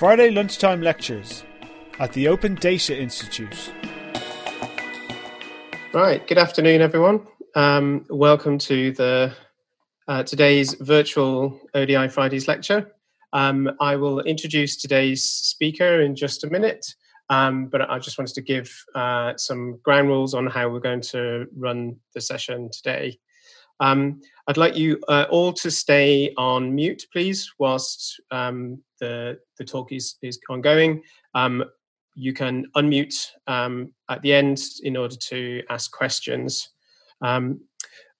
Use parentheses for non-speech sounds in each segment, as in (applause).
Friday lunchtime lectures at the Open Data Institute. Right, good afternoon, everyone. Um, welcome to the uh, today's virtual ODI Fridays lecture. Um, I will introduce today's speaker in just a minute, um, but I just wanted to give uh, some ground rules on how we're going to run the session today. Um, I'd like you uh, all to stay on mute, please, whilst um, the, the talk is, is ongoing. Um, you can unmute um, at the end in order to ask questions. Um,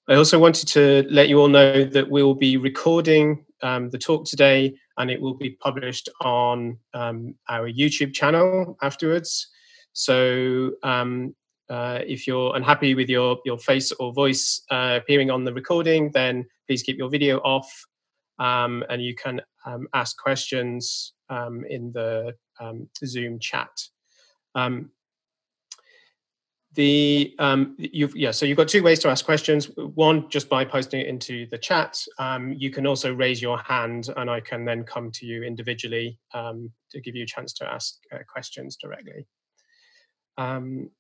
I also wanted to let you all know that we will be recording um, the talk today and it will be published on our YouTube channel afterwards. So um, uh, if you're unhappy with your, your face or voice uh, appearing on the recording, then please keep your video off um, and you can um, ask questions um, in the um, Zoom chat. Um, the um, you've yeah so you've got two ways to ask questions. One just by posting it into the chat. You can also raise your hand and i can then come to you individually to give you a chance to ask uh, questions directly. Um,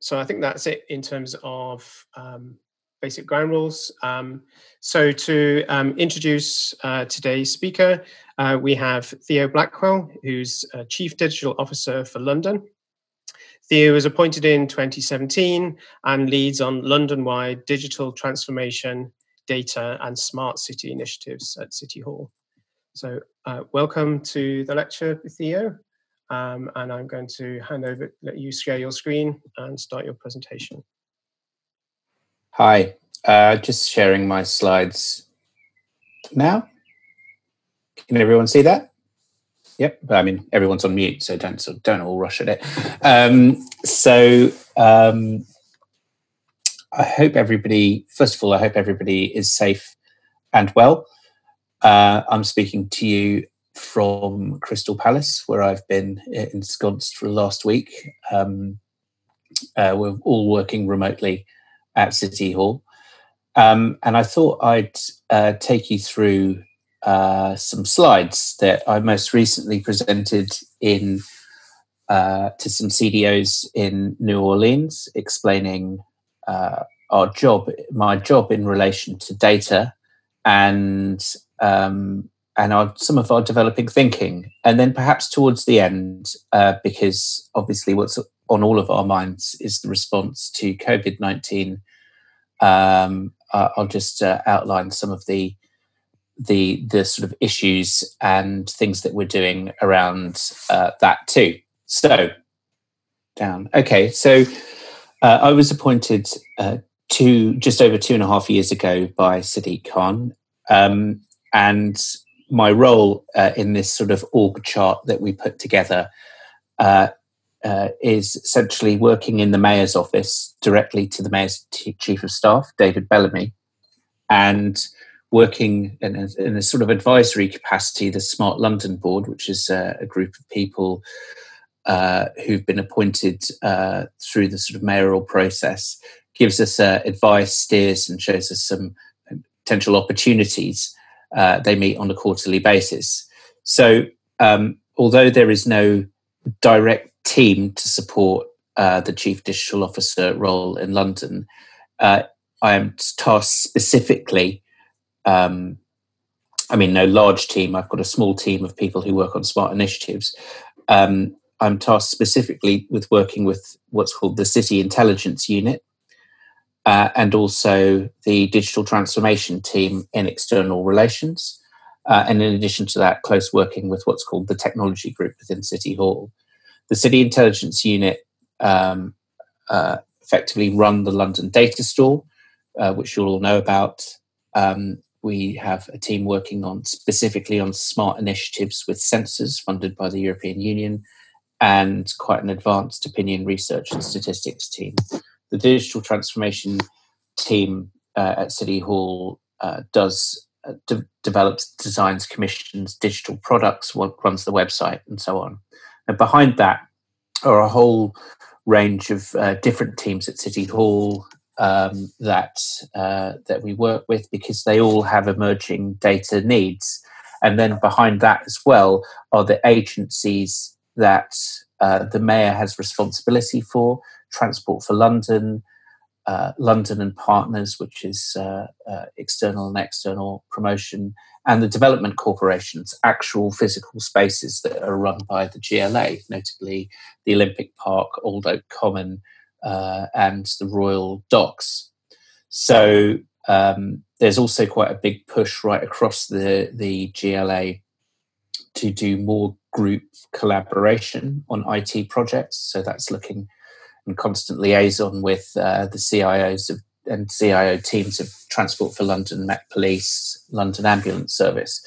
so I think that's it in terms of um, basic ground rules. Um, so to um, introduce uh, today's speaker, uh, we have Theo Blackwell, who's Chief Digital Officer for London. Theo was appointed in 2017 and leads on London-wide digital transformation, data and smart city initiatives at City Hall. So uh, welcome to the lecture, Theo. Um, and I'm going to hand over, let you share your screen and start your presentation. Hi, uh, just sharing my slides now. Can everyone see that? Yep, I mean everyone's on mute, so don't so don't all rush at it. Um, so um, I hope everybody. First of all, I hope everybody is safe and well. Uh, I'm speaking to you from Crystal Palace, where I've been ensconced for the last week. Um, uh, we're all working remotely at City Hall. Um, and I thought I'd uh, take you through uh, some slides that I most recently presented in uh, to some CDOs in New Orleans, explaining uh, our job, my job in relation to data and um, and our, some of our developing thinking. And then perhaps towards the end, uh, because obviously what's on all of our minds is the response to COVID 19. Um, I'll just uh, outline some of the the the sort of issues and things that we're doing around uh, that too. So down. Okay, so uh, I was appointed uh, two just over two and a half years ago by Sadiq Khan, um, and my role uh, in this sort of org chart that we put together uh, uh, is essentially working in the mayor's office directly to the mayor's t- chief of staff, David Bellamy, and working in a, in a, sort of advisory capacity, the Smart London Board, which is a group of people uh, who've been appointed uh, through the sort of mayoral process, gives us uh, advice, steers, and shows us some potential opportunities uh, they meet on a quarterly basis. So, um, although there is no direct team to support uh, the chief digital officer role in London, uh, I am tasked specifically. Um, I mean, no large team. I've got a small team of people who work on smart initiatives. Um, I'm tasked specifically with working with what's called the City Intelligence Unit, uh, and also the digital transformation team in external relations. Uh, and in addition to that, close working with what's called the technology group within City Hall. The City Intelligence Unit um, uh, effectively run the London Data Store, uh, which you'll all know about. Um, we have a team working on specifically on smart initiatives with sensors funded by the European Union and quite an advanced opinion research and statistics team the digital transformation team uh, at City Hall uh, does uh, de- develops, designs, commissions digital products, runs the website, and so on. And behind that are a whole range of uh, different teams at City Hall um, that uh, that we work with because they all have emerging data needs. And then behind that as well are the agencies that uh, the mayor has responsibility for Transport for London, uh, London and Partners, which is uh, uh, external and external promotion, and the development corporations, actual physical spaces that are run by the GLA, notably the Olympic Park, Old Oak Common, uh, and the Royal Docks. So um, there's also quite a big push right across the, the GLA to do more group collaboration on IT projects. So that's looking in constant liaison with uh, the CIOs of, and CIO teams of Transport for London, Met Police, London Ambulance Service.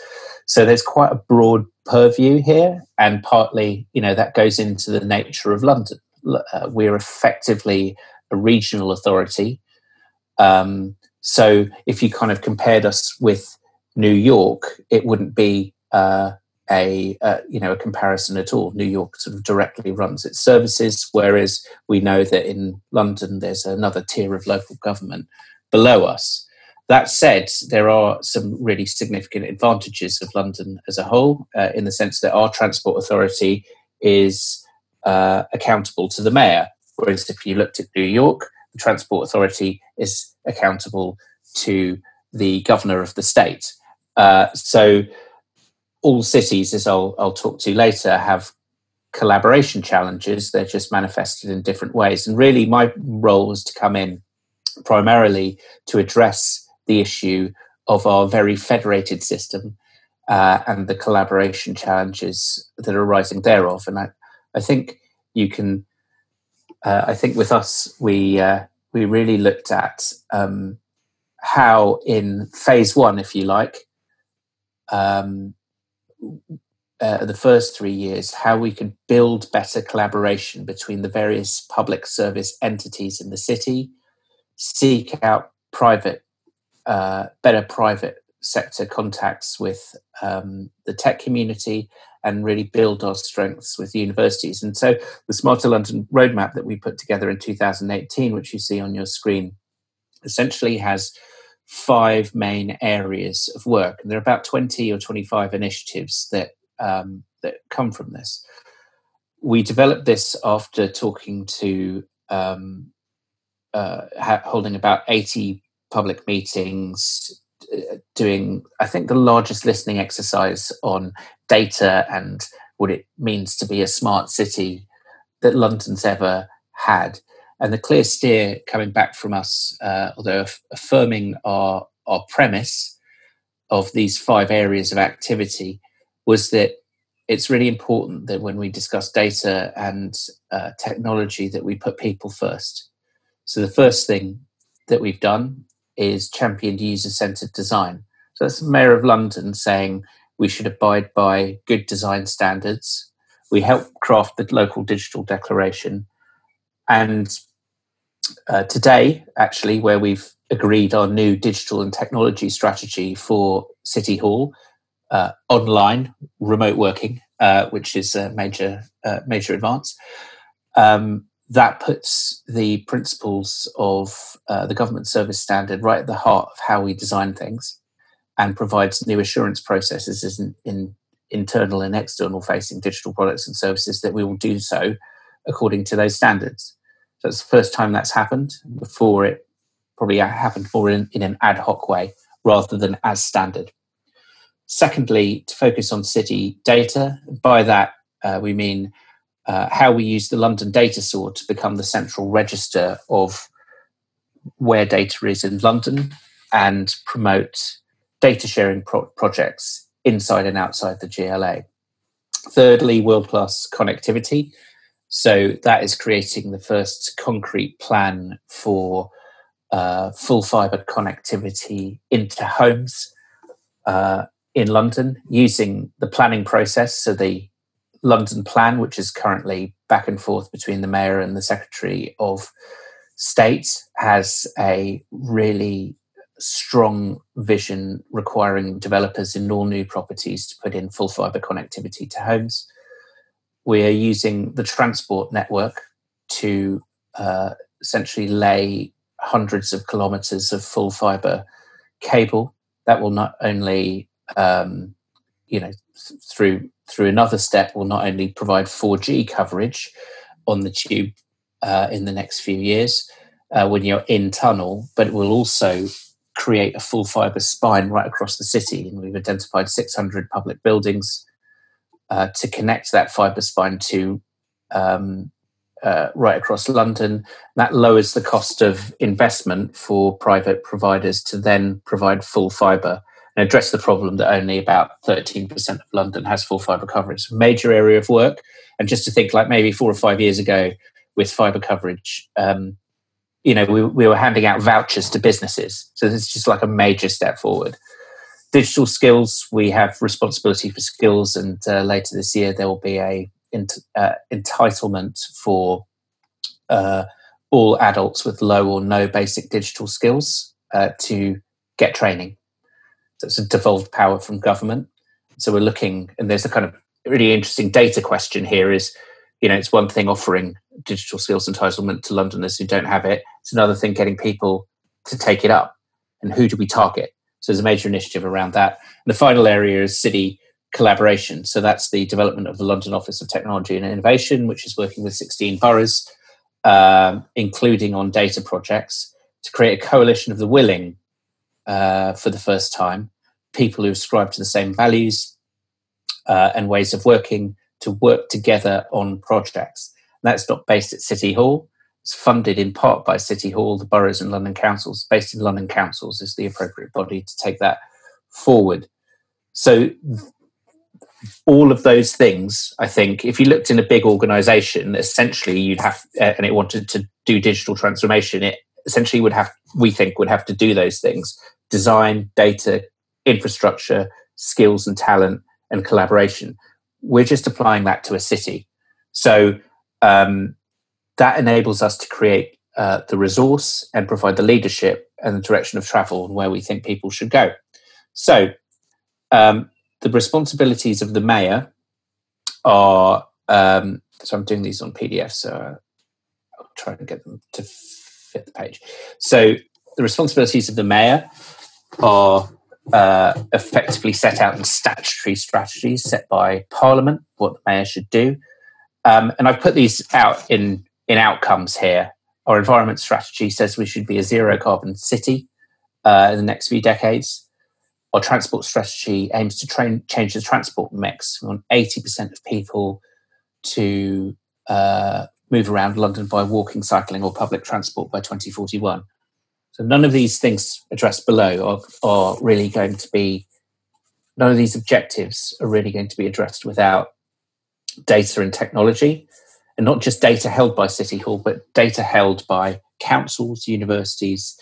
So there's quite a broad purview here, and partly, you know, that goes into the nature of London. Uh, we're effectively a regional authority. Um, so if you kind of compared us with New York, it wouldn't be uh, a uh, you know a comparison at all. New York sort of directly runs its services, whereas we know that in London there's another tier of local government below us. That said, there are some really significant advantages of London as a whole, uh, in the sense that our transport authority is uh, accountable to the mayor, whereas if you looked at New York, the transport authority is accountable to the governor of the state. Uh, so all cities, as I'll, I'll talk to later, have collaboration challenges. They're just manifested in different ways. And really, my role was to come in primarily to address the issue of our very federated system uh, and the collaboration challenges that are arising thereof. And I, I think you can. Uh, I think with us, we uh, we really looked at um, how in phase one, if you like, um, uh, the first three years, how we could build better collaboration between the various public service entities in the city, seek out private, uh, better private sector contacts with um, the tech community, and really build our strengths with universities. And so, the Smarter London roadmap that we put together in 2018, which you see on your screen, essentially has five main areas of work, and there are about 20 or 25 initiatives that um, that come from this. We developed this after talking to um, uh, holding about 80 public meetings, uh, doing I think the largest listening exercise on data and what it means to be a smart city that London's ever had and the clear steer coming back from us, uh, although affirming our, our premise of these five areas of activity, was that it's really important that when we discuss data and uh, technology that we put people first. So the first thing that we've done is championed user-centered design. So that's the Mayor of London saying we should abide by good design standards. We help craft the local digital declaration and uh, today, actually, where we've agreed our new digital and technology strategy for City Hall, uh, online remote working, uh, which is a major uh, major advance. Um, that puts the principles of uh, the government service standard right at the heart of how we design things, and provides new assurance processes in, in internal and external facing digital products and services that we will do so according to those standards. So it's the first time that's happened. Before it probably happened more in, in an ad hoc way rather than as standard. Secondly, to focus on city data. By that, uh, we mean uh, how we use the London data store to become the central register of where data is in London and promote data sharing pro- projects inside and outside the GLA. Thirdly, world class connectivity. So that is creating the first concrete plan for uh, full fibre connectivity into homes uh, in London using the planning process. So the London plan, which is currently back and forth between the mayor and the secretary of state, has a really strong vision requiring developers in all new properties to put in full fibre connectivity to homes we are using the transport network to uh, essentially lay hundreds of kilometers of full fiber cable that will not only um, you know, th- through through another step, will not only provide 4G coverage on the tube uh, in the next few years uh, when you're in tunnel, but it will also create a full fibre spine right across the city. And we've identified 600 public buildings uh, to connect that fibre spine to um, uh, right across London. That lowers the cost of investment for private providers to then provide full fibre and address the problem that only about 13% of London has full fibre coverage. Major area of work. And just to think like maybe four or five years ago with fibre coverage, um, you know, we, we were handing out vouchers to businesses. So it's just like a major step forward. Digital skills, we have responsibility for skills, and uh, later this year there will be a ent- uh, entitlement for uh, all adults with low or no basic digital skills uh, to get training. So it's a devolved power from government. So we're looking, and there's a kind of really interesting data question here is, you know, it's one thing offering digital skills entitlement to Londoners who don't have it. It's another thing getting people to take it up. And who do we target? So there's a major initiative around that. And the final area is city collaboration. So that's the development of the London Office of Technology and Innovation, which is working with 16 boroughs, um, including on data projects, to create a coalition of the willing uh, for the first time, people who ascribe to the same values uh, and ways of working to work together on projects. And that's not based at City Hall. It's funded in part by City Hall, the boroughs and London councils. Based in London councils is the appropriate body to take that forward. So all of those things, I think, if you looked in a big organization, essentially you'd have, uh, and it wanted to do digital transformation, it essentially would have, we think, would have to do those things design, data, infrastructure, skills and talent, and collaboration. We're just applying that to a city. So um, that enables us to create uh, the resource and provide the leadership and the direction of travel and where we think people should go. So, um, the responsibilities of the mayor are um, so I'm doing these on PDF, so I'll try and get them to fit the page. So the responsibilities of the mayor are uh, effectively set out in statutory strategies set by Parliament, what the mayor should do. Um, and I've put these out in, in outcomes here. Our environment strategy says we should be a zero carbon city uh, in the next few decades our transport strategy aims to train, change the transport mix. We want 80% of people to uh, move around London by walking, cycling, or public transport by 2041. So none of these things addressed below are, are really going to be, none of these objectives are really going to be addressed without data and technology. And not just data held by City Hall, but data held by councils, universities,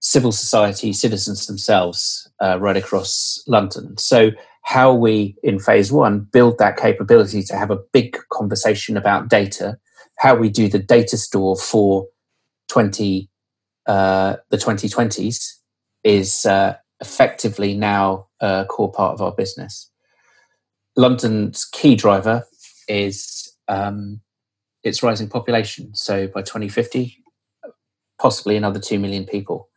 civil society, citizens themselves uh, right across London. So, how we in phase one build that capability to have a big conversation about data, how we do the data store for 20, uh, the 2020s is uh, effectively now a core part of our business. London's key driver is um, its rising population. So by 2050, possibly another 2 million people.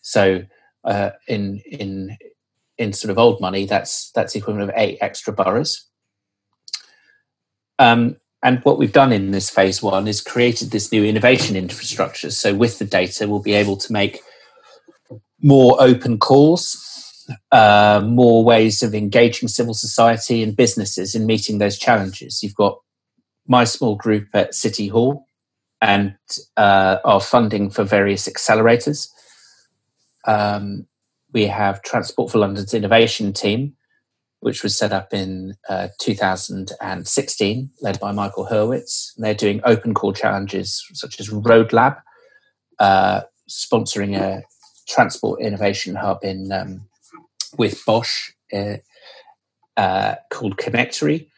So uh, in in in sort of old money, that's that's the equivalent of eight extra boroughs. Um, and what we've done in this phase one is created this new innovation infrastructure. So with the data, we'll be able to make more open calls, uh, more ways of engaging civil society and businesses in meeting those challenges. You've got my small group at City Hall and uh, our funding for various accelerators um, we have Transport for London's innovation team, which was set up in uh, 2016, led by Michael Hurwitz. And They're doing open call challenges such as Road Lab, uh, sponsoring a transport innovation hub in um, with Bosch uh, uh called Connectory.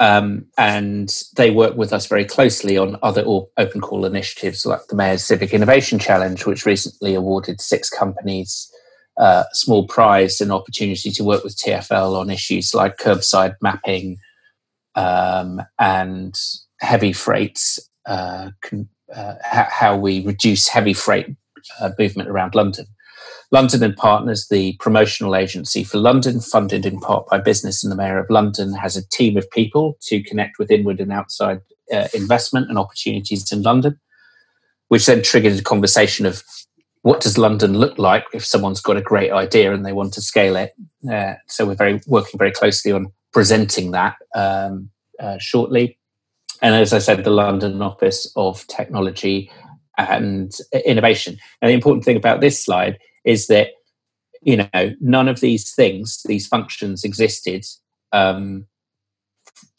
Um, and they work with us very closely on other open call initiatives like the Mayor's Civic Innovation Challenge, which recently awarded six companies uh, small prize and opportunity to work with TFL on issues like curbside mapping um, and heavy freights, uh, con- uh, how we reduce heavy freight uh, movement around London. London and Partners, the promotional agency for London, funded in part by business and the Mayor of London, has a team of people to connect with inward and outside uh, investment and opportunities in London, which then triggered a conversation of what does London look like if someone's got a great idea and they want to scale it. Uh, so we're very working very closely on presenting that um, uh, shortly. And as I said, the London Office of Technology and Innovation. And the important thing about this slide is that you know none of these things, these functions, existed um,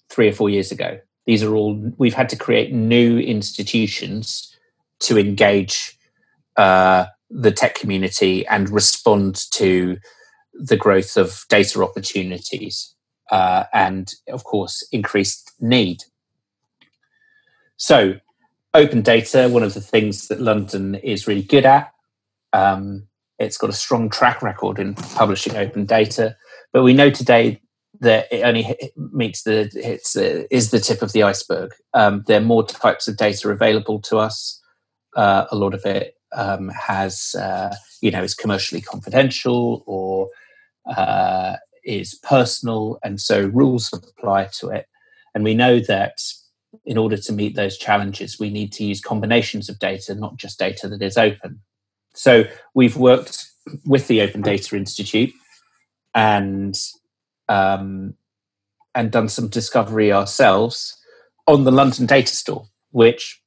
three or four years ago. These are all we've had to create new institutions to engage uh, the tech community and respond to the growth of data opportunities uh, and, of course, increased need. So, open data, one of the things that London is really good at. Um, it's got a strong track record in publishing open data, but we know today that it only meets the it's is the tip of the iceberg. Um, there are more types of data available to us. Uh, a lot of it um, has uh, you know is commercially confidential or uh, is personal, and so rules apply to it. And we know that in order to meet those challenges, we need to use combinations of data, not just data that is open. So we've worked with the Open Data Institute and um, and done some discovery ourselves on the London Data Store, which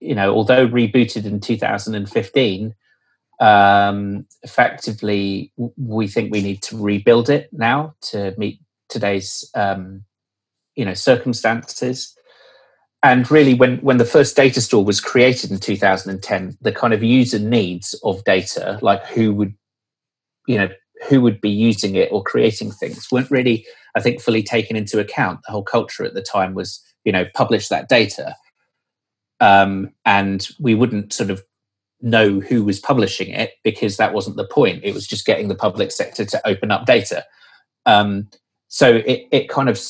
you know, although rebooted in 2015, um, effectively we think we need to rebuild it now to meet today's um, you know circumstances and really when when the first data store was created in 2010 the kind of user needs of data like who would you know who would be using it or creating things weren't really i think fully taken into account the whole culture at the time was you know publish that data um, and we wouldn't sort of know who was publishing it because that wasn't the point. It was just getting the public sector to open up data. Um, so it, it kind of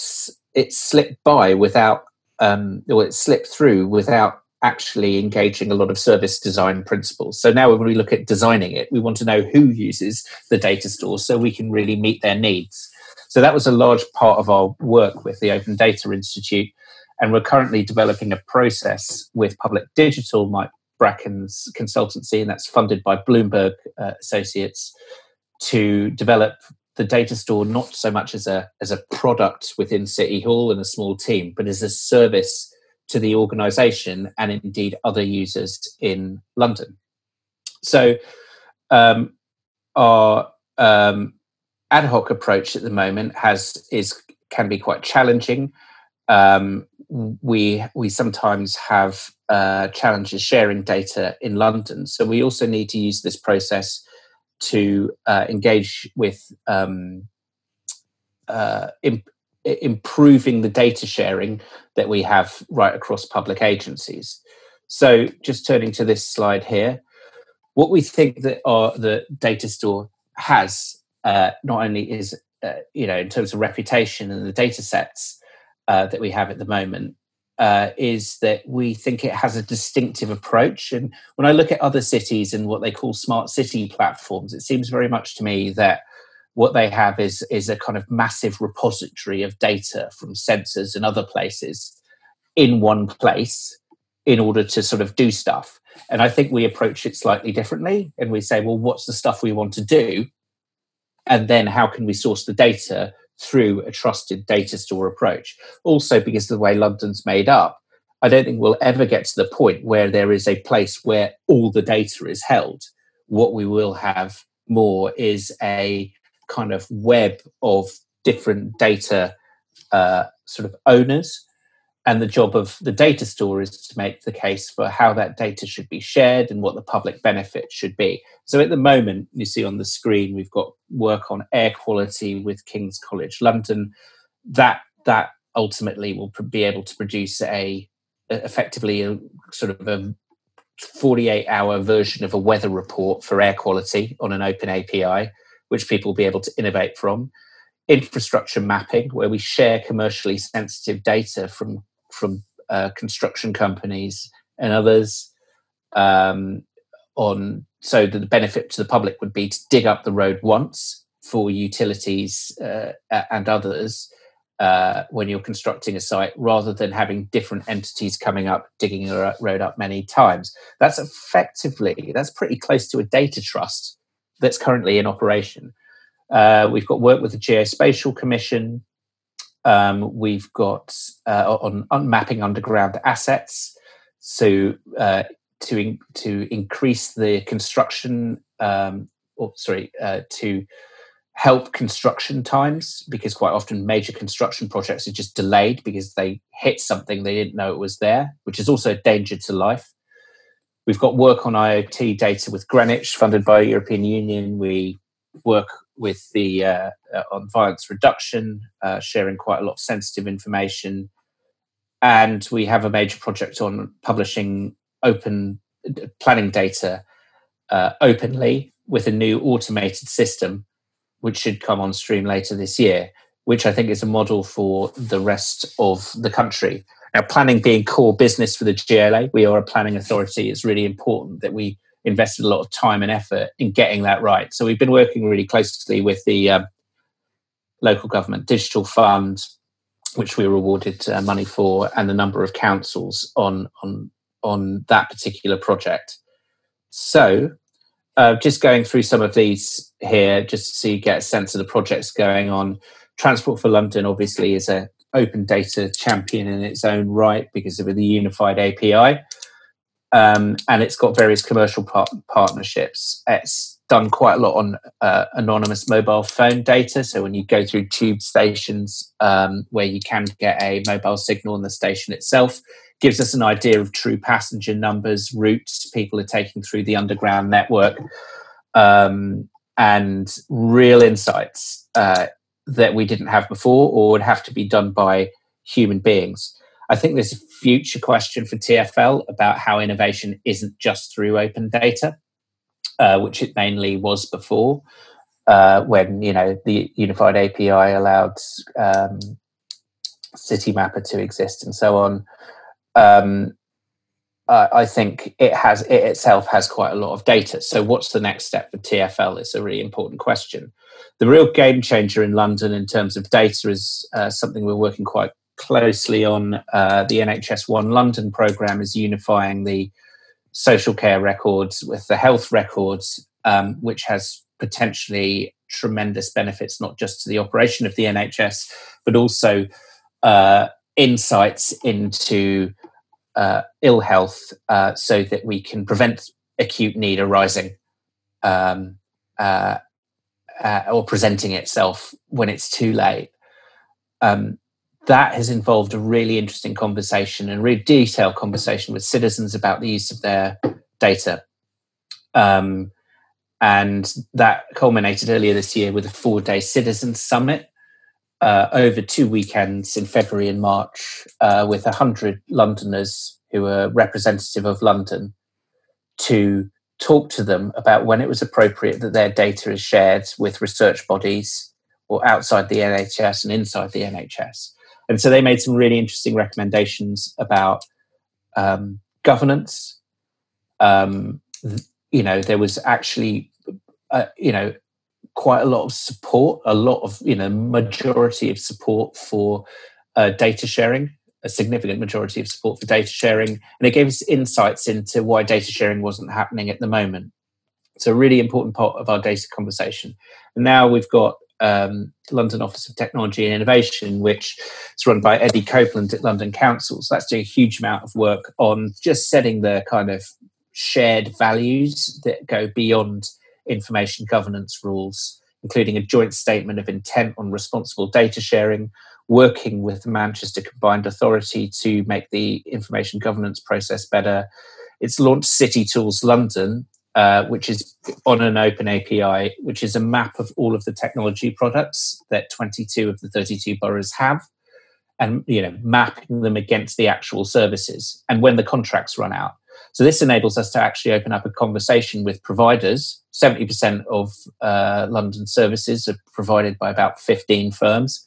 it slipped by without, um, or it slipped through without actually engaging a lot of service design principles. So now when we look at designing it, we want to know who uses the data store so we can really meet their needs. So that was a large part of our work with the Open Data Institute. And we're currently developing a process with Public Digital, Mike Bracken's consultancy, and that's funded by Bloomberg uh, Associates, to develop the data store not so much as a as a product within City Hall and a small team, but as a service to the organisation and indeed other users in London. So, um, our um, ad hoc approach at the moment has is can be quite challenging. Um, we we sometimes have uh, challenges sharing data in London. So we also need to use this process to uh, engage with um, uh, imp- improving the data sharing that we have right across public agencies. So just turning to this slide here, what we think that our the data store has uh, not only is uh, you know in terms of reputation and the data sets uh, that we have at the moment uh, is that we think it has a distinctive approach. And when I look at other cities and what they call smart city platforms, it seems very much to me that what they have is, is a kind of massive repository of data from sensors and other places in one place in order to sort of do stuff. And I think we approach it slightly differently. And we say, well, what's the stuff we want to do? And then how can we source the data through a trusted data store approach. Also, because of the way London's made up, I don't think we'll ever get to the point where there is a place where all the data is held. What we will have more is a kind of web of different data uh, sort of owners and the job of the data store is to make the case for how that data should be shared and what the public benefit should be. So at the moment, you see on the screen, we've got work on air quality with King's College London. That that ultimately will be able to produce a effectively a sort of a 48 hour version of a weather report for air quality on an open API, which people will be able to innovate from infrastructure mapping, where we share commercially sensitive data from from uh, construction companies and others um, on so that the benefit to the public would be to dig up the road once for utilities uh, and others uh, when you're constructing a site rather than having different entities coming up digging a road up many times. That's effectively that's pretty close to a data trust that's currently in operation. Uh, we've got work with the geospatial commission um, we've got uh, on, on, mapping underground assets so uh, to in, to increase the construction um, or sorry uh, to help construction times because quite often major construction projects are just delayed because they hit something they didn't know it was there, which is also a danger to life. We've got work on IoT data with Greenwich, funded by European Union. We work with the uh, uh, on violence reduction, uh, sharing quite a lot of sensitive information, and we have a major project on publishing open planning data uh, openly with a new automated system which should come on stream later this year, which I think is a model for the rest of the country. Now, planning being core business for the GLA, we are a planning authority. It's really important that we invested a lot of time and effort in getting that right. So we've been working really closely with the um, local government digital fund, which we were awarded uh, money for, and the number of councils on on on that particular project. So uh, just going through some of these here, just so you get a sense of the projects going on. Transport for London obviously is a open data champion in its own right because of the unified API, um, and it's got various commercial par- partnerships. It's done quite a lot on uh, anonymous mobile phone data. So when you go through tube stations um, where you can get a mobile signal in the station itself, gives us an idea of true passenger numbers, routes people are taking through the underground network, um, and real insights uh, that we didn't have before or would have to be done by human beings. I think there's a future question for TFL about how innovation isn't just through open data, uh, which it mainly was before. Uh, when you know the unified API allowed um, Citymapper to exist and so on, um, I think it has it itself has quite a lot of data. So, what's the next step for TFL? Is a really important question. The real game changer in London in terms of data is uh, something we're working quite closely on. Uh, the NHS One London program is unifying the social care records with the health records, um, which has potentially tremendous benefits not just to the operation of the NHS, but also uh, insights into uh, ill health uh, so that we can prevent acute need arising um, uh, uh, or presenting itself when it's too late. Um, that has involved a really interesting conversation and really detailed conversation with citizens about the use of their data. Um, and that culminated earlier this year with a four day citizen summit uh, over two weekends in February and March uh, with 100 Londoners who were representative of London to talk to them about when it was appropriate that their data is shared with research bodies or outside the NHS and inside the NHS. And so they made some really interesting recommendations about um, governance. Um, you know, there was actually, uh, you know, quite a lot of support, a lot of, you know, majority of support for uh, data sharing, a significant majority of support for data sharing. And it gave us insights into why data sharing wasn't happening at the moment. It's a really important part of our data conversation. And now we've got um, London Office of Technology and Innovation, which is run by Eddie Copeland at London Council. So that's doing a huge amount of work on just setting the kind of shared values that go beyond information governance rules, including a joint statement of intent on responsible data sharing, working with the Manchester Combined Authority to make the information governance process better. It's launched City Tools London, uh, which is on an open API, which is a map of all of the technology products that 22 of the 32 boroughs have, and you know mapping them against the actual services and when the contracts run out. So this enables us to actually open up a conversation with providers. 70% of uh, London services are provided by about 15 firms.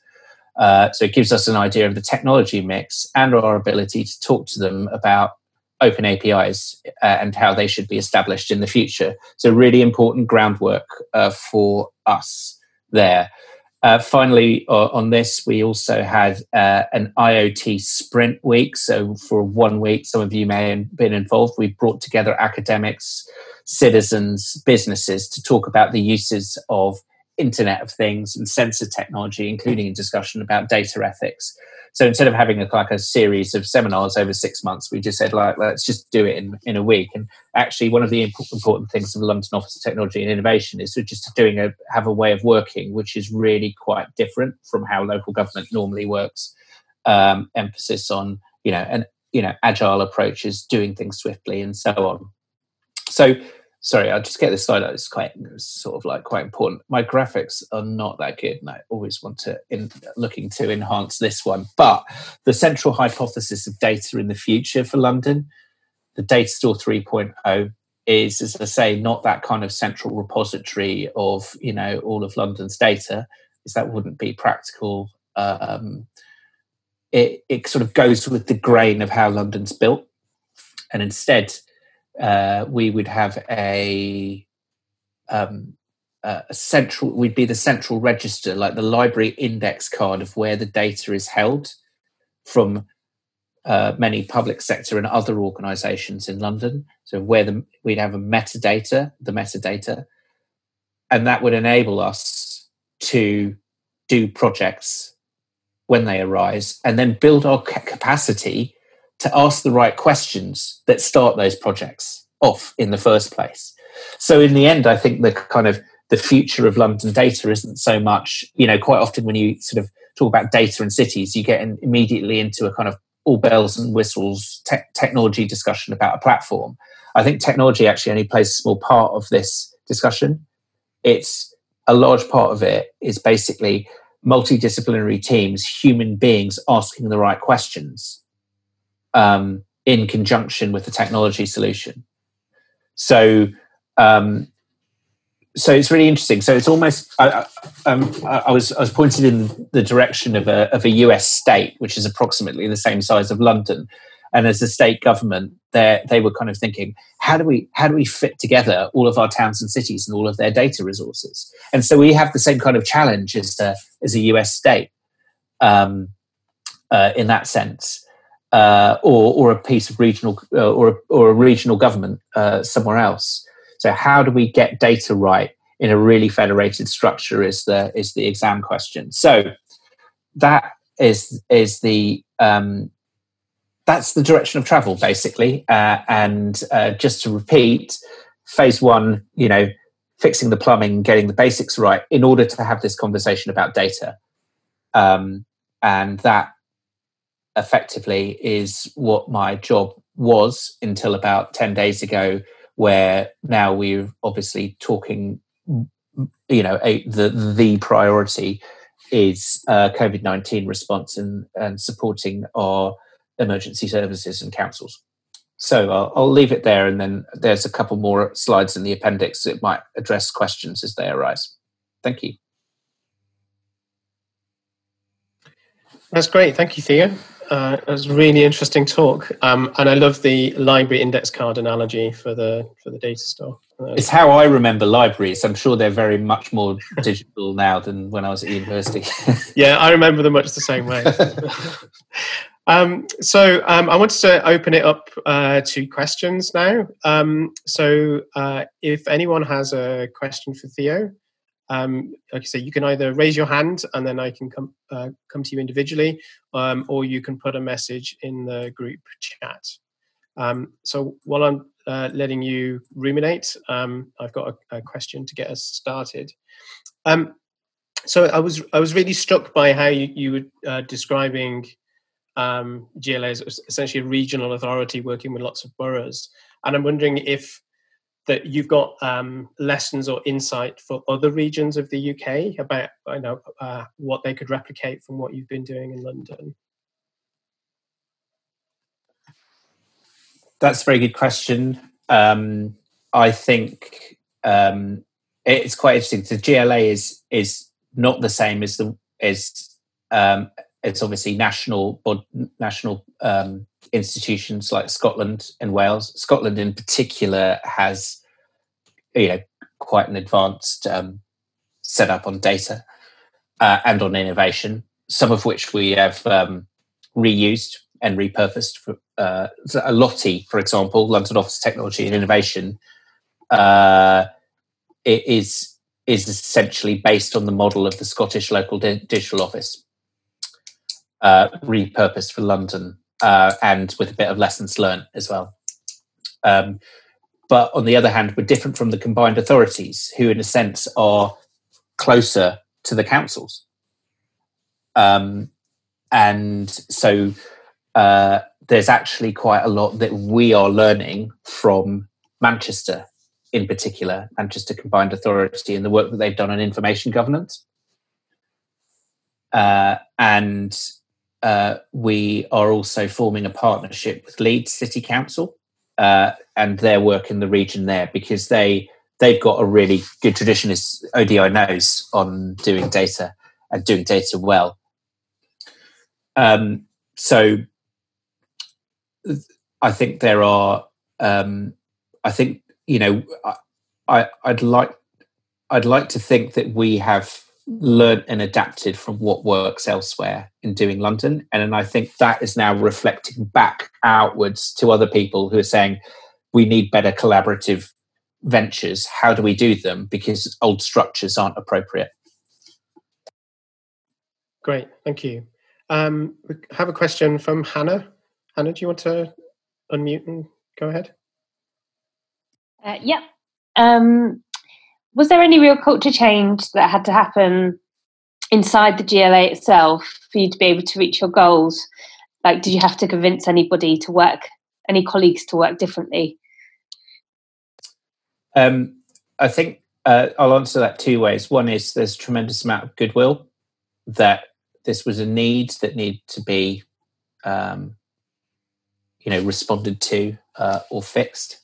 Uh, so it gives us an idea of the technology mix and our ability to talk to them about open APIs uh, and how they should be established in the future. So, really important groundwork uh, for us there. Uh, finally, uh, on this, we also had uh, an IoT sprint week. So, for one week, some of you may have been involved. We brought together academics, citizens, businesses to talk about the uses of Internet of Things and sensor technology, including a discussion about data ethics. So instead of having a, like a series of seminars over six months, we just said like let's just do it in, in a week. And actually, one of the important things of the London Office of Technology and Innovation is just doing a have a way of working which is really quite different from how local government normally works. Um, emphasis on you know and you know agile approaches, doing things swiftly, and so on. So sorry, I'll just get this slide out. It's quite sort of like quite important. My graphics are not that good, and I always want to in, looking to enhance this one. But the central hypothesis of data in the future for London, the Data Store 3.0 is, as I say, not that kind of central repository of you know all of London's data, because that wouldn't be practical. Um, it, it sort of goes with the grain of how London's built, and instead uh, we would have a, um, a central, we'd be the central register, like the library index card of where the data is held from uh, many public sector and other organizations in London. So where the, we'd have a metadata, the metadata, and that would enable us to do projects when they arise and then build our capacity to ask the right questions that start those projects off in the first place. So in the end, I think the kind of the future of London data isn't so much, you know, quite often when you sort of talk about data and cities, you get in, immediately into a kind of all bells and whistles te- technology discussion about a platform. I think technology actually only plays a small part of this discussion. It's a large part of it is basically multidisciplinary teams, human beings asking the right questions um, in conjunction with the technology solution. So, um, so it's really interesting. So it's almost I, um, I, was I was pointed in the direction of a of a US state, which is approximately the same size of London, and as a state government, they they were kind of thinking, how do we how do we fit together all of our towns and cities and all of their data resources? And so we have the same kind of challenge as a, as a US state um, uh, in that sense uh, or or a piece of regional uh, or a, or a regional government uh, somewhere else. So how do we get data right in a really federated structure? Is the is the exam question. So that is is the um, that's the direction of travel basically. Uh, and uh, just to repeat, phase one, you know, fixing the plumbing, getting the basics right, in order to have this conversation about data. Um, and that effectively is what my job was until about 10 days ago where now we're obviously talking you know a, the the priority is uh, covid-19 response and, and supporting our emergency services and councils. So I'll, I'll leave it there and then there's a couple more slides in the appendix that might address questions as they arise. Thank you. That's great. Thank you theo uh, it was really interesting talk, um, and I love the library index card analogy for the for the data store. Uh, it's how I remember libraries. I'm sure they're very much more (laughs) digital now than when I was at university. (laughs) yeah, I remember them much the same way. (laughs) um, so um, I wanted to open it up uh, to questions now. Um, so uh, if anyone has a question for Theo, um, like I say, you can either raise your hand and then I can come uh, come to you individually, um, or you can put a message in the group chat. Um, so while I'm uh, letting you ruminate, um, I've got a, a, question to get us started. Um, so I was I was really struck by how you, you were uh, describing um, GLA as essentially a regional authority working with lots of boroughs, and I'm wondering if that you've got um, lessons or insight for other regions of the UK about you know uh, what they could replicate from what you've been doing in London? That's a very good question. Um, I think um, it's quite interesting. The GLA is is not the same as the as um, it's obviously national national um, institutions like Scotland and Wales. Scotland, in particular, has you know quite an advanced um, setup on data uh, and on innovation. Some of which we have um, reused and repurposed. For, uh, LOTI, for example, London Office of Technology and Innovation, uh, is is essentially based on the model of the Scottish Local Digital Office, uh, repurposed for London, uh, and with a bit of lessons learned as well. Um, but on the other hand, we're different from the combined authorities, who, in a sense, are closer to the councils. Um, and so uh, there's actually quite a lot that we are learning from Manchester in particular, Manchester Combined Authority, and the work that they've done on information governance. Uh, and uh, we are also forming a partnership with Leeds City Council uh, and their work in the region there because they they've got a really good tradition, as ODI knows, on doing data and doing data well. Um, so I think there are. Um, I think you know, I, I'd like I'd like to think that we have learned and adapted from what works elsewhere in doing London, and, and I think that is now reflecting back outwards to other people who are saying we need better collaborative ventures. How do we do them? Because old structures aren't appropriate. Great, thank you. Um, we have a question from Hannah. Hannah, do you want to unmute and go ahead? Uh, yeah. Um, was there any real culture change that had to happen inside the GLA itself for you to be able to reach your goals? Like, did you have to convince anybody to work, any colleagues to work differently? Um, I think uh, I'll answer that two ways. One is there's a tremendous amount of goodwill that this was a need that needed to be, um, you know, responded to uh, or fixed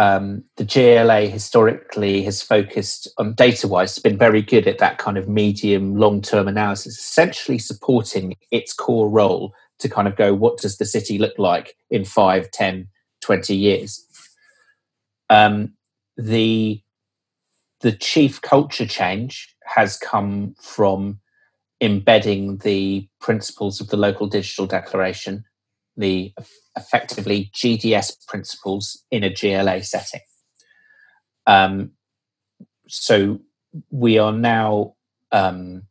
um, the GLA historically has focused on data wise, it's been very good at that kind of medium long term analysis, essentially supporting its core role to kind of go, what does the city look like in 5, 10, 20 years? Um, the, the chief culture change has come from embedding the principles of the local digital declaration, the effectively GDS principles in a GLA setting. Um, so we are now. Um,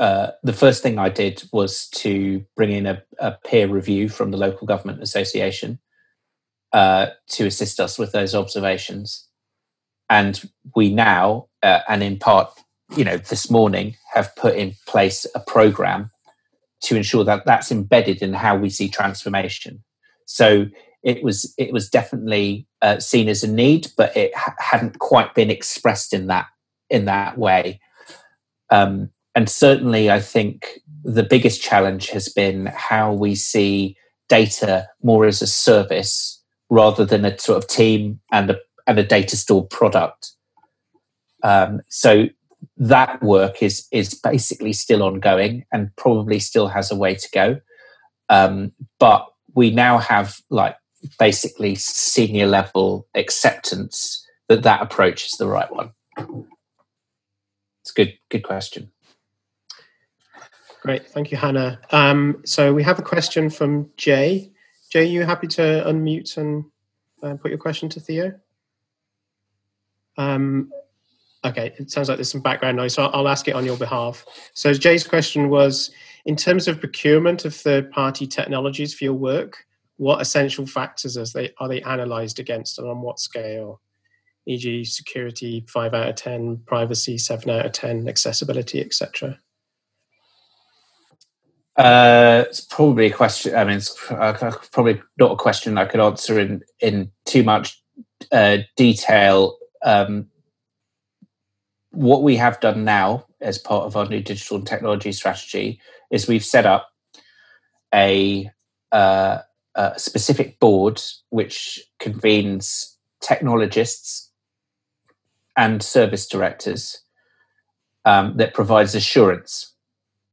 uh, the first thing I did was to bring in a, a peer review from the local government association uh, to assist us with those observations, and we now, uh, and in part, you know, this morning, have put in place a program to ensure that that's embedded in how we see transformation. So it was it was definitely uh, seen as a need, but it ha- hadn't quite been expressed in that in that way. Um, and certainly, I think the biggest challenge has been how we see data more as a service rather than a sort of team and a and a data store product. Um, so that work is is basically still ongoing and probably still has a way to go. Um, but we now have like basically senior level acceptance that that approach is the right one. It's a good good question. Great, thank you, Hannah. Um, so we have a question from Jay. Jay, you happy to unmute and uh, put your question to Theo? Um, Okay, it sounds like there's some background noise, so I'll ask it on your behalf. So Jay's question was, in terms of procurement of third-party technologies for your work, what essential factors are they are they analysed against, and on what scale? E.g., security five out of ten, privacy seven out of ten, accessibility, etc. Uh, it's probably a question. I mean, it's uh, probably not a question I could answer in in too much uh, detail. Um, what we have done now as part of our new digital and technology strategy is we've set up a, uh, a specific board which convenes technologists and service directors um, that provides assurance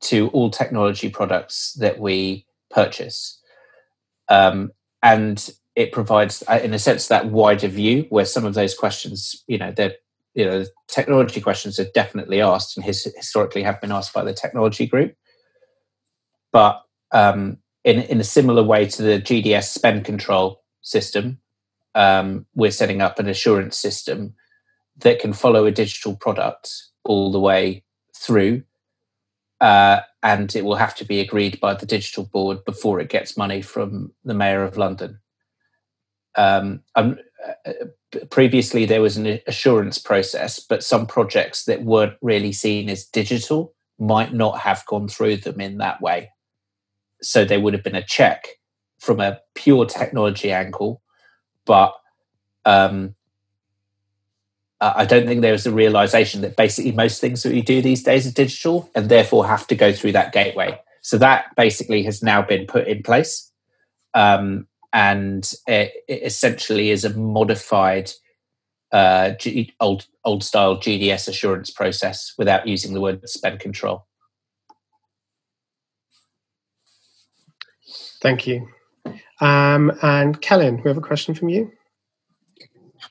to all technology products that we purchase. Um, and it provides, uh, in a sense, that wider view where some of those questions, you know, they're you know, technology questions are definitely asked and his, historically have been asked by the technology group. But um, in in a similar way to the GDS spend control system, um, we're setting up an assurance system that can follow a digital product all the way through. Uh, and it will have to be agreed by the digital board before it gets money from the mayor of London. Um, uh, previously, there was an assurance process, but some projects that weren't really seen as digital might not have gone through them in that way. So there would have been a check from a pure technology angle, but um, I don't think there was a realization that basically most things that we do these days are digital and therefore have to go through that gateway. So that basically has now been put in place. Um, and it, it, essentially is a modified uh, G, old old style GDS assurance process without using the word spend control. Thank you. Um, and Kellen, we have a question from you.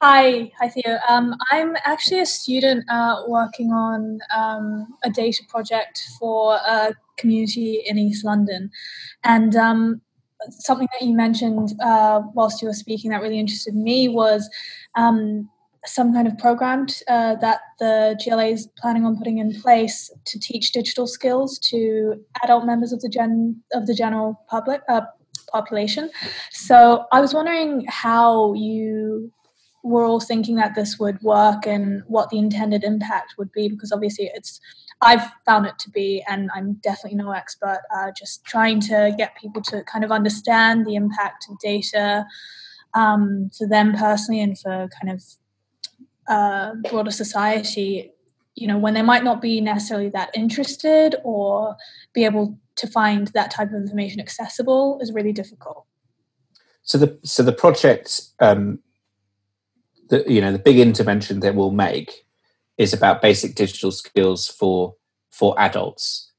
Hi, hi Theo. Um, I'm actually a student uh, working on um, a data project for a community in East London, and um, something that you mentioned uh, whilst you were speaking that really interested me was um, some kind of program uh, that the GLA is planning on putting in place to teach digital skills to adult members of the gen of the general public uh, population. So I was wondering how you we're all thinking that this would work and what the intended impact would be because obviously it's i've found it to be and i'm definitely no expert uh, just trying to get people to kind of understand the impact of data um, for them personally and for kind of uh, broader society. You know when they might not be necessarily that interested or be able to find that type of information accessible is really difficult. So the so the project um, the you know the big intervention that we'll make is about basic digital skills for for adults.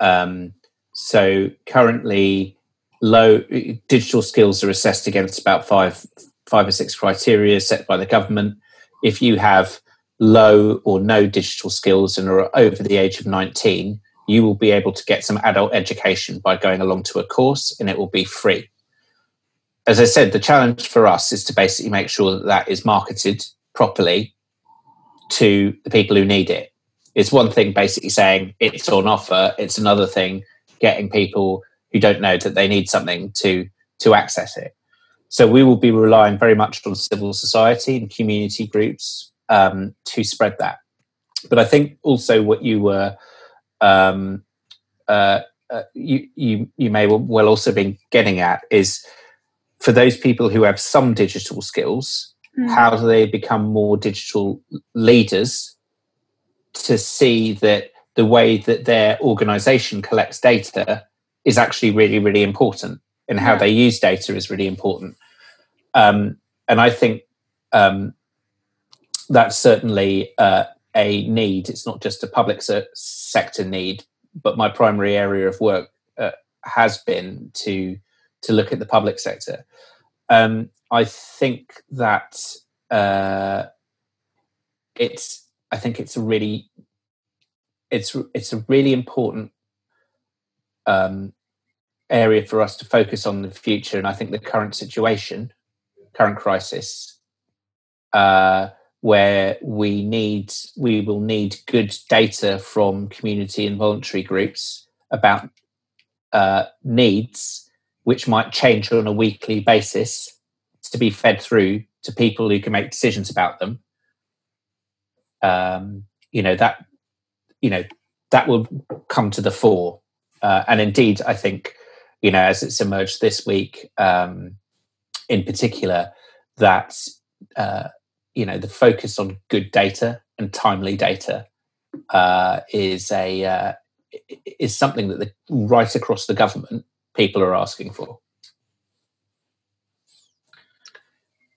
Um, so currently, low digital skills are assessed against about five five or six criteria set by the government. If you have low or no digital skills and are over the age of 19, you will be able to get some adult education by going along to a course and it will be free as I said, the challenge for us is to basically make sure that that is marketed properly to the people who need it. It's one thing basically saying it's on offer. It's another thing getting people who don't know that they need something to to access it. So we will be relying very much on civil society and community groups um, to spread that. But I think also what you were um, uh, uh, you you you may well also be getting at is for those people who have some digital skills, mm. how do they become more digital leaders to see that the way that their organization collects data is actually really, really important and how yeah. they use data is really important. Um, and I think um, that's certainly uh, a need. It's not just a public se- sector need, but my primary area of work uh, has been to to look at the public sector. Um, I think that uh, it's I think it's a really it's it's a really important um, area for us to focus on the future, and I think the current situation, current crisis, uh, where we need we will need good data from community and voluntary groups about uh, needs which might change on a weekly basis to be fed through to people who can make decisions about them um, you know that you know that will come to the fore uh, and indeed i think you know as it's emerged this week um, in particular that uh, you know the focus on good data and timely data uh, is a uh, is something that the, right across the government people are asking for.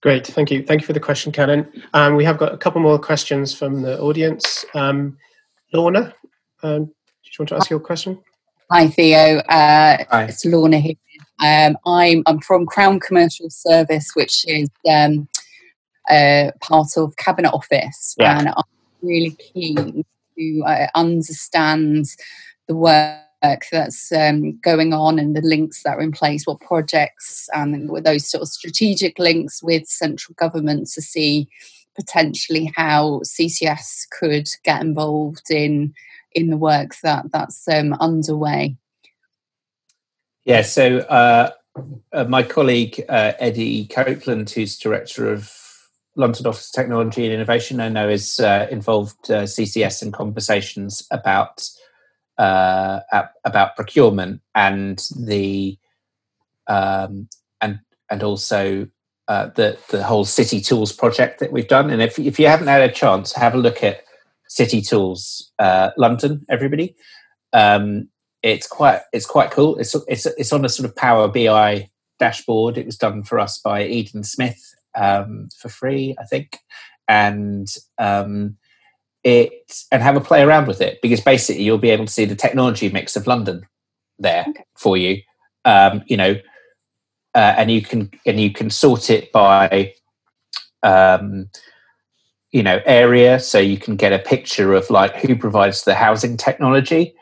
Great, thank you. Thank you for the question, Canon. Um, we have got a couple more questions from the audience. Um, Lorna, um, do you want to ask your question? Hi, Theo. Uh, Hi. It's Lorna here. Um, I'm, I'm from Crown Commercial Service, which is um, uh, part of Cabinet Office. Yeah. And I'm really keen to uh, understand the work that's um, going on and the links that are in place, what projects and those sort of strategic links with central government to see potentially how CCS could get involved in in the work that that's um, underway. Yeah, so uh, uh, my colleague uh, Eddie Copeland, who's director of London Office of Technology and Innovation, I know is uh, involved uh, CCS in conversations about uh, about procurement and the um, and and also uh, the the whole City Tools project that we've done. And if if you haven't had a chance, have a look at City Tools uh, London, everybody. Um, it's quite it's quite cool. It's it's it's on a sort of Power BI dashboard. It was done for us by Eden Smith um, for free, I think, and um, it and have a play around with it because basically you'll be able to see the technology mix of London there Okay. for you. Um, you know, uh, and you can and you can sort it by um, you know area, so you can get a picture of like who provides the housing technology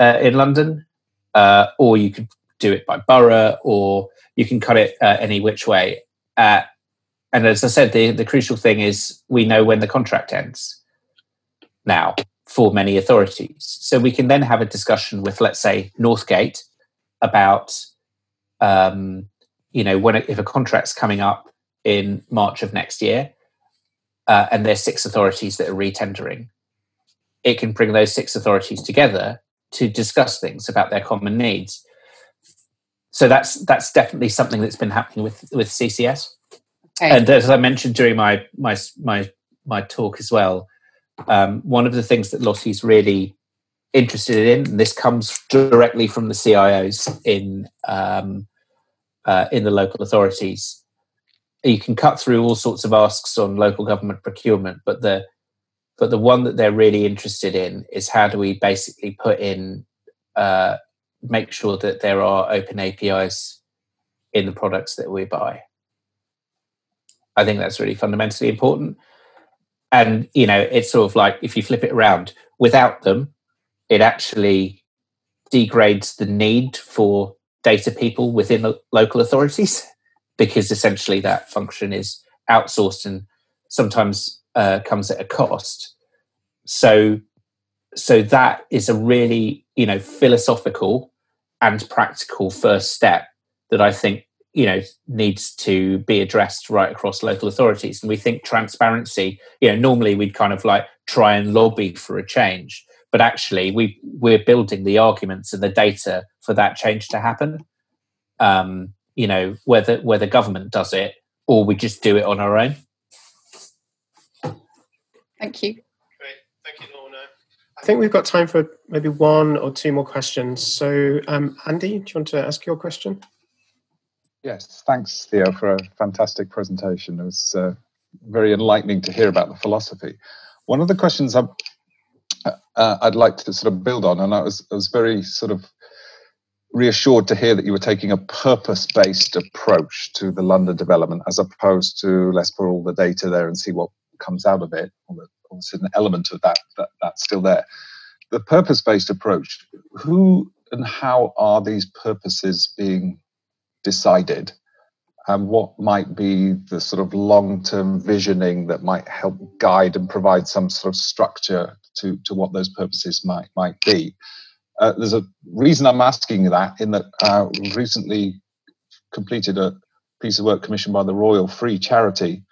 uh, in London, uh, or you could do it by borough, or you can cut it uh, any which way. Uh, and as I said, the, the crucial thing is we know when the contract ends now for many authorities. So we can then have a discussion with, let's say, Northgate about, um, you know, when if a contract's coming up in March of next year, uh, and there's six authorities that are retendering, it can bring those six authorities together to discuss things about their common needs. So that's that's definitely something that's been happening with with CCS. Okay. And as I mentioned during my my my my talk as well, um, one of the things that LOTI's really interested in, and this comes directly from the CIOs in um, uh, in the local authorities. You can cut through all sorts of asks on local government procurement, but the but the one that they're really interested in is how do we basically put in uh, make sure that there are open APIs in the products that we buy. I think that's really fundamentally important. And you know, it's sort of like if you flip it around, without them, it actually degrades the need for data people within the local authorities (laughs) because essentially that function is outsourced and sometimes uh, comes at a cost. So, so that is a really you know philosophical and practical first step that I think you know needs to be addressed right across local authorities. And we think transparency. You know, normally we'd kind of like try and lobby for a change, but actually we we're building the arguments and the data for that change to happen. Um, you know, whether whether government does it or we just do it on our own. Thank you. Great, thank you, Lorna. I think we've got time for maybe one or two more questions. So, um, Andy, do you want to ask your question? Yes, thanks, Theo, for a fantastic presentation. It was uh, very enlightening to hear about the philosophy. One of the questions I, uh, I'd like to sort of build on, and I was, I was very sort of reassured to hear that you were taking a purpose-based approach to the London development, as opposed to let's put all the data there and see what comes out of it. Obviously, an element of that, that that's still there. The purpose-based approach. Who and how are these purposes being decided and what might be the sort of long-term visioning that might help guide and provide some sort of structure to, to what those purposes might might be. Uh, there's a reason I'm asking that in that uh, recently completed a piece of work commissioned by the Royal Free Charity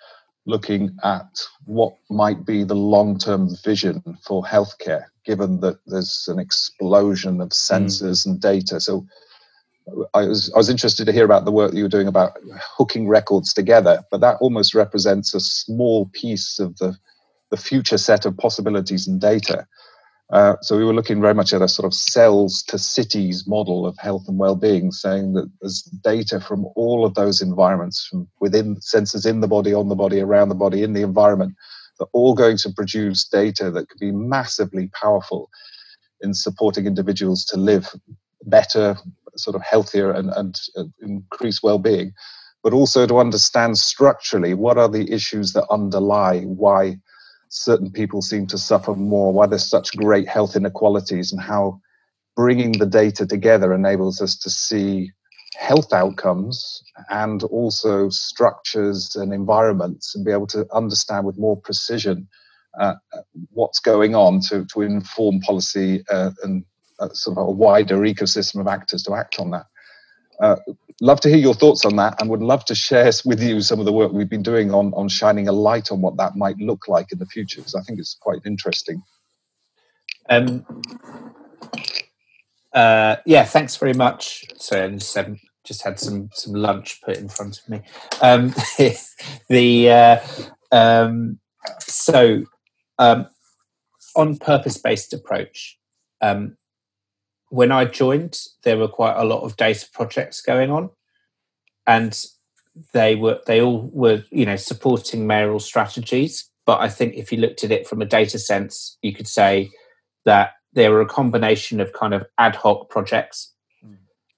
looking at what might be the long-term vision for healthcare given that there's an explosion of sensors mm. and data so I was I was interested to hear about the work that you were doing about hooking records together, but that almost represents a small piece of the the future set of possibilities and data. Uh, so we were looking very much at a sort of cells to cities model of health and well-being, saying that there's data from all of those environments, from within sensors in the body, on the body, around the body, in the environment, they're all going to produce data that could be massively powerful in supporting individuals to live better, sort of healthier, and, and uh, increase well-being, but also to understand structurally what are the issues that underlie why certain people seem to suffer more, why there's such great health inequalities, and how bringing the data together enables us to see health outcomes and also structures and environments and be able to understand with more precision uh, what's going on to, to inform policy uh, and uh, sort of a wider ecosystem of actors to act on that. Uh, love to hear your thoughts on that and would love to share with you some of the work we've been doing on, on shining a light on what that might look like in the future because I think it's quite interesting. Um, uh, yeah, thanks very much. So I just, um, just had some some lunch put in front of me. Um, (laughs) the uh, um, so um, on purpose based approach. Um, when I joined, there were quite a lot of data projects going on, and they were they all were you know supporting mayoral strategies. But I think if you looked at it from a data sense, you could say that there were a combination of kind of ad hoc projects, mm.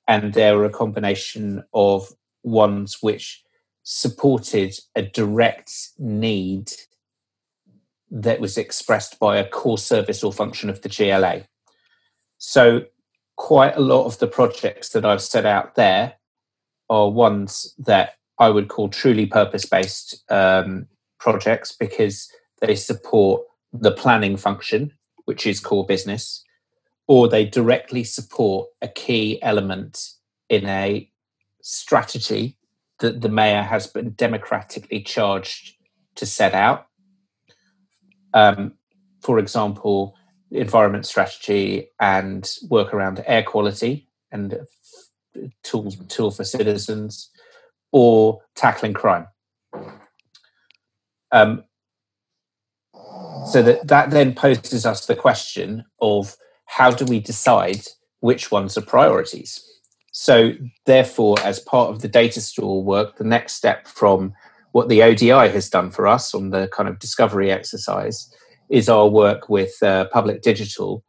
and there were a combination of ones which supported a direct need that was expressed by a core service or function of the GLA. So quite a lot of the projects that I've set out there are ones that I would call truly purpose based um, projects because they support the planning function, which is core business, or they directly support a key element in a strategy that the mayor has been democratically charged to set out. Um, for example, environment strategy and work around air quality and tools tool for citizens or tackling crime. Um, so that that then poses us the question of how do we decide which ones are priorities? So therefore, as part of the data store work, the next step from what the ODI has done for us on the kind of discovery exercise is our work with uh, public digital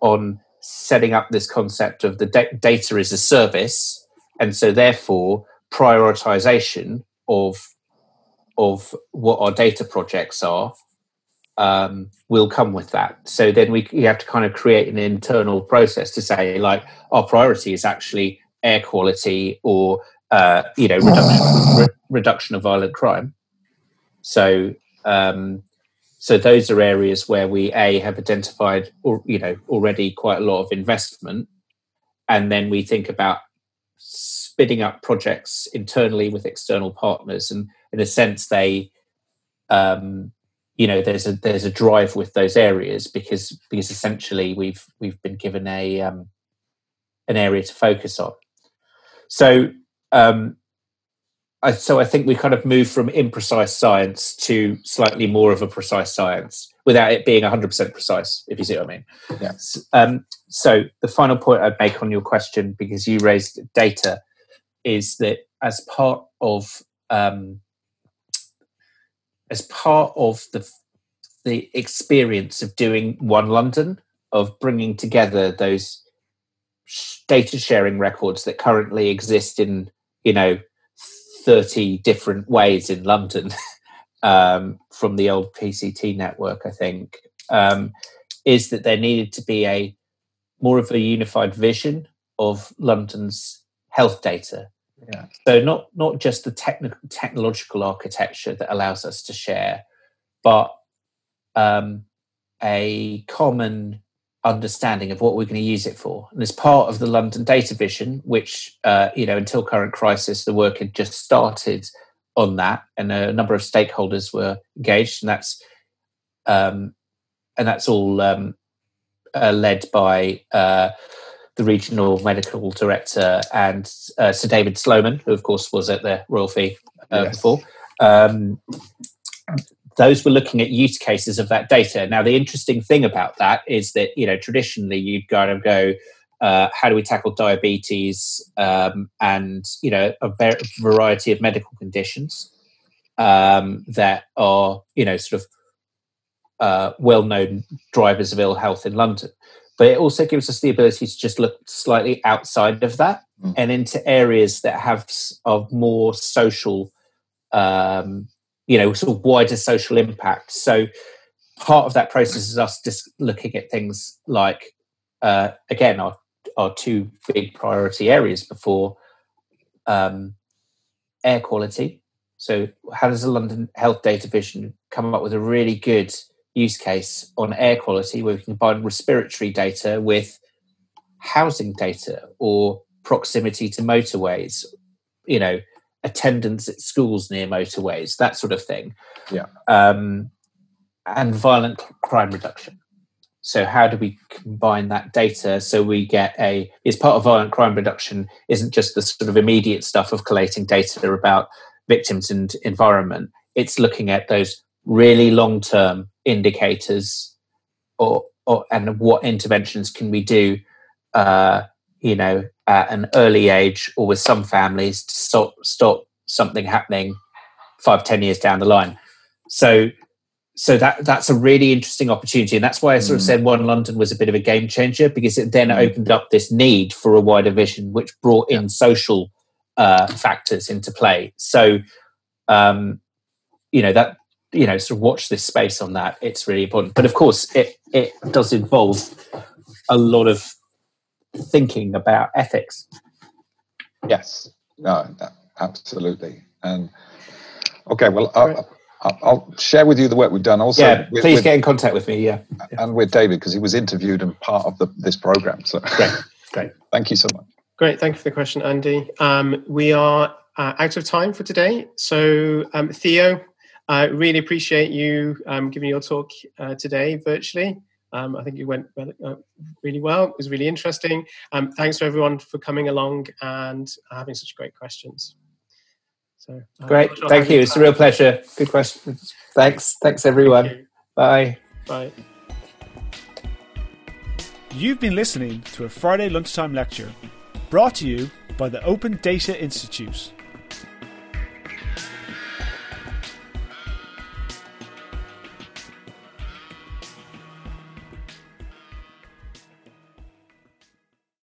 on setting up this concept of the da- data as a service and so therefore prioritization of of what our data projects are um, will come with that. So then we, we have to kind of create an internal process to say like our priority is actually air quality or uh, you know reduction, re- (sighs) reduction of violent crime. So um, so those are areas where we a have identified or you know already quite a lot of investment. And then we think about spinning up projects internally with external partners. And in a sense they um, you know there's a there's a drive with those areas because because essentially we've we've been given a um, an area to focus on. So um, I, so I think we kind of move from imprecise science to slightly more of a precise science without it being 100% precise, if you see what I mean. Yes. Um, so the final point I'd make on your question, because you raised data, is that as part of um, as part of the the experience of doing One London, of bringing together those data sharing records that currently exist in you know 30 different ways in London (laughs) um, from the old PCT network, I think, um, is that there needed to be a more of a unified vision of London's health data. Yeah. So not not just the technical technological architecture that allows us to share, but um, a common understanding of what we're going to use it for. And as part of the London Data Vision, which, uh, you know, until current crisis, the work had just started on that, and a number of stakeholders were engaged, and that's um, and that's all um, uh, led by uh, the regional medical director and uh, Sir David Sloman, who of course was at the Royal Free uh, yes. before. Um, those were looking at use cases of that data. Now, the interesting thing about that is that you know traditionally you'd kind of go, uh, how do we tackle diabetes um, and you know a ver- variety of medical conditions um, that are you know sort of uh, well-known drivers of ill health in London. but it also gives us the ability to just look slightly outside of that mm. and into areas that have of more social um, you know sort of wider social impact. So part of that process is us just looking at things like uh, again our our two big priority areas before um, air quality. So how does the london health data vision come up with a really good use case on air quality where we can combine respiratory data with housing data or proximity to motorways, you know, attendance at schools near motorways, that sort of thing. Yeah. Um, and violent crime reduction. So how do we combine that data so we get a is part of violent crime reduction isn't just the sort of immediate stuff of collating data about victims and environment. It's looking at those really long term indicators or, or and what interventions can we do uh, you know at an early age or with some families to stop stop something happening five ten years down the line. So so that that's a really interesting opportunity. And that's why i sort of mm. said one london was a bit of a game changer because it then mm. opened up this need for a wider vision which brought in social uh, factors into play. So um, you know that you know sort of watch this space on that. It's really important. But of course it it does involve a lot of thinking about ethics. Yes. No absolutely. And okay well I'll, I'll, share with you the work we've done. Also yeah with, please with, get in contact with me yeah, and with david because he was interviewed and part of the, this program so. Great great. (laughs) Thank you so much. Great thank you for the question andy. Um, we are uh, out of time for today. So um, theo I really appreciate you um, giving your talk uh, today virtually. Um, I think it went uh, really well. It was really interesting. Um, thanks to everyone for coming along and having such great questions. So uh, great, sure thank you. It's a real pleasure. Good questions. Thanks, thanks everyone. Thank Bye. Bye. You've been listening to a Friday lunchtime lecture brought to you by the Open Data Institute.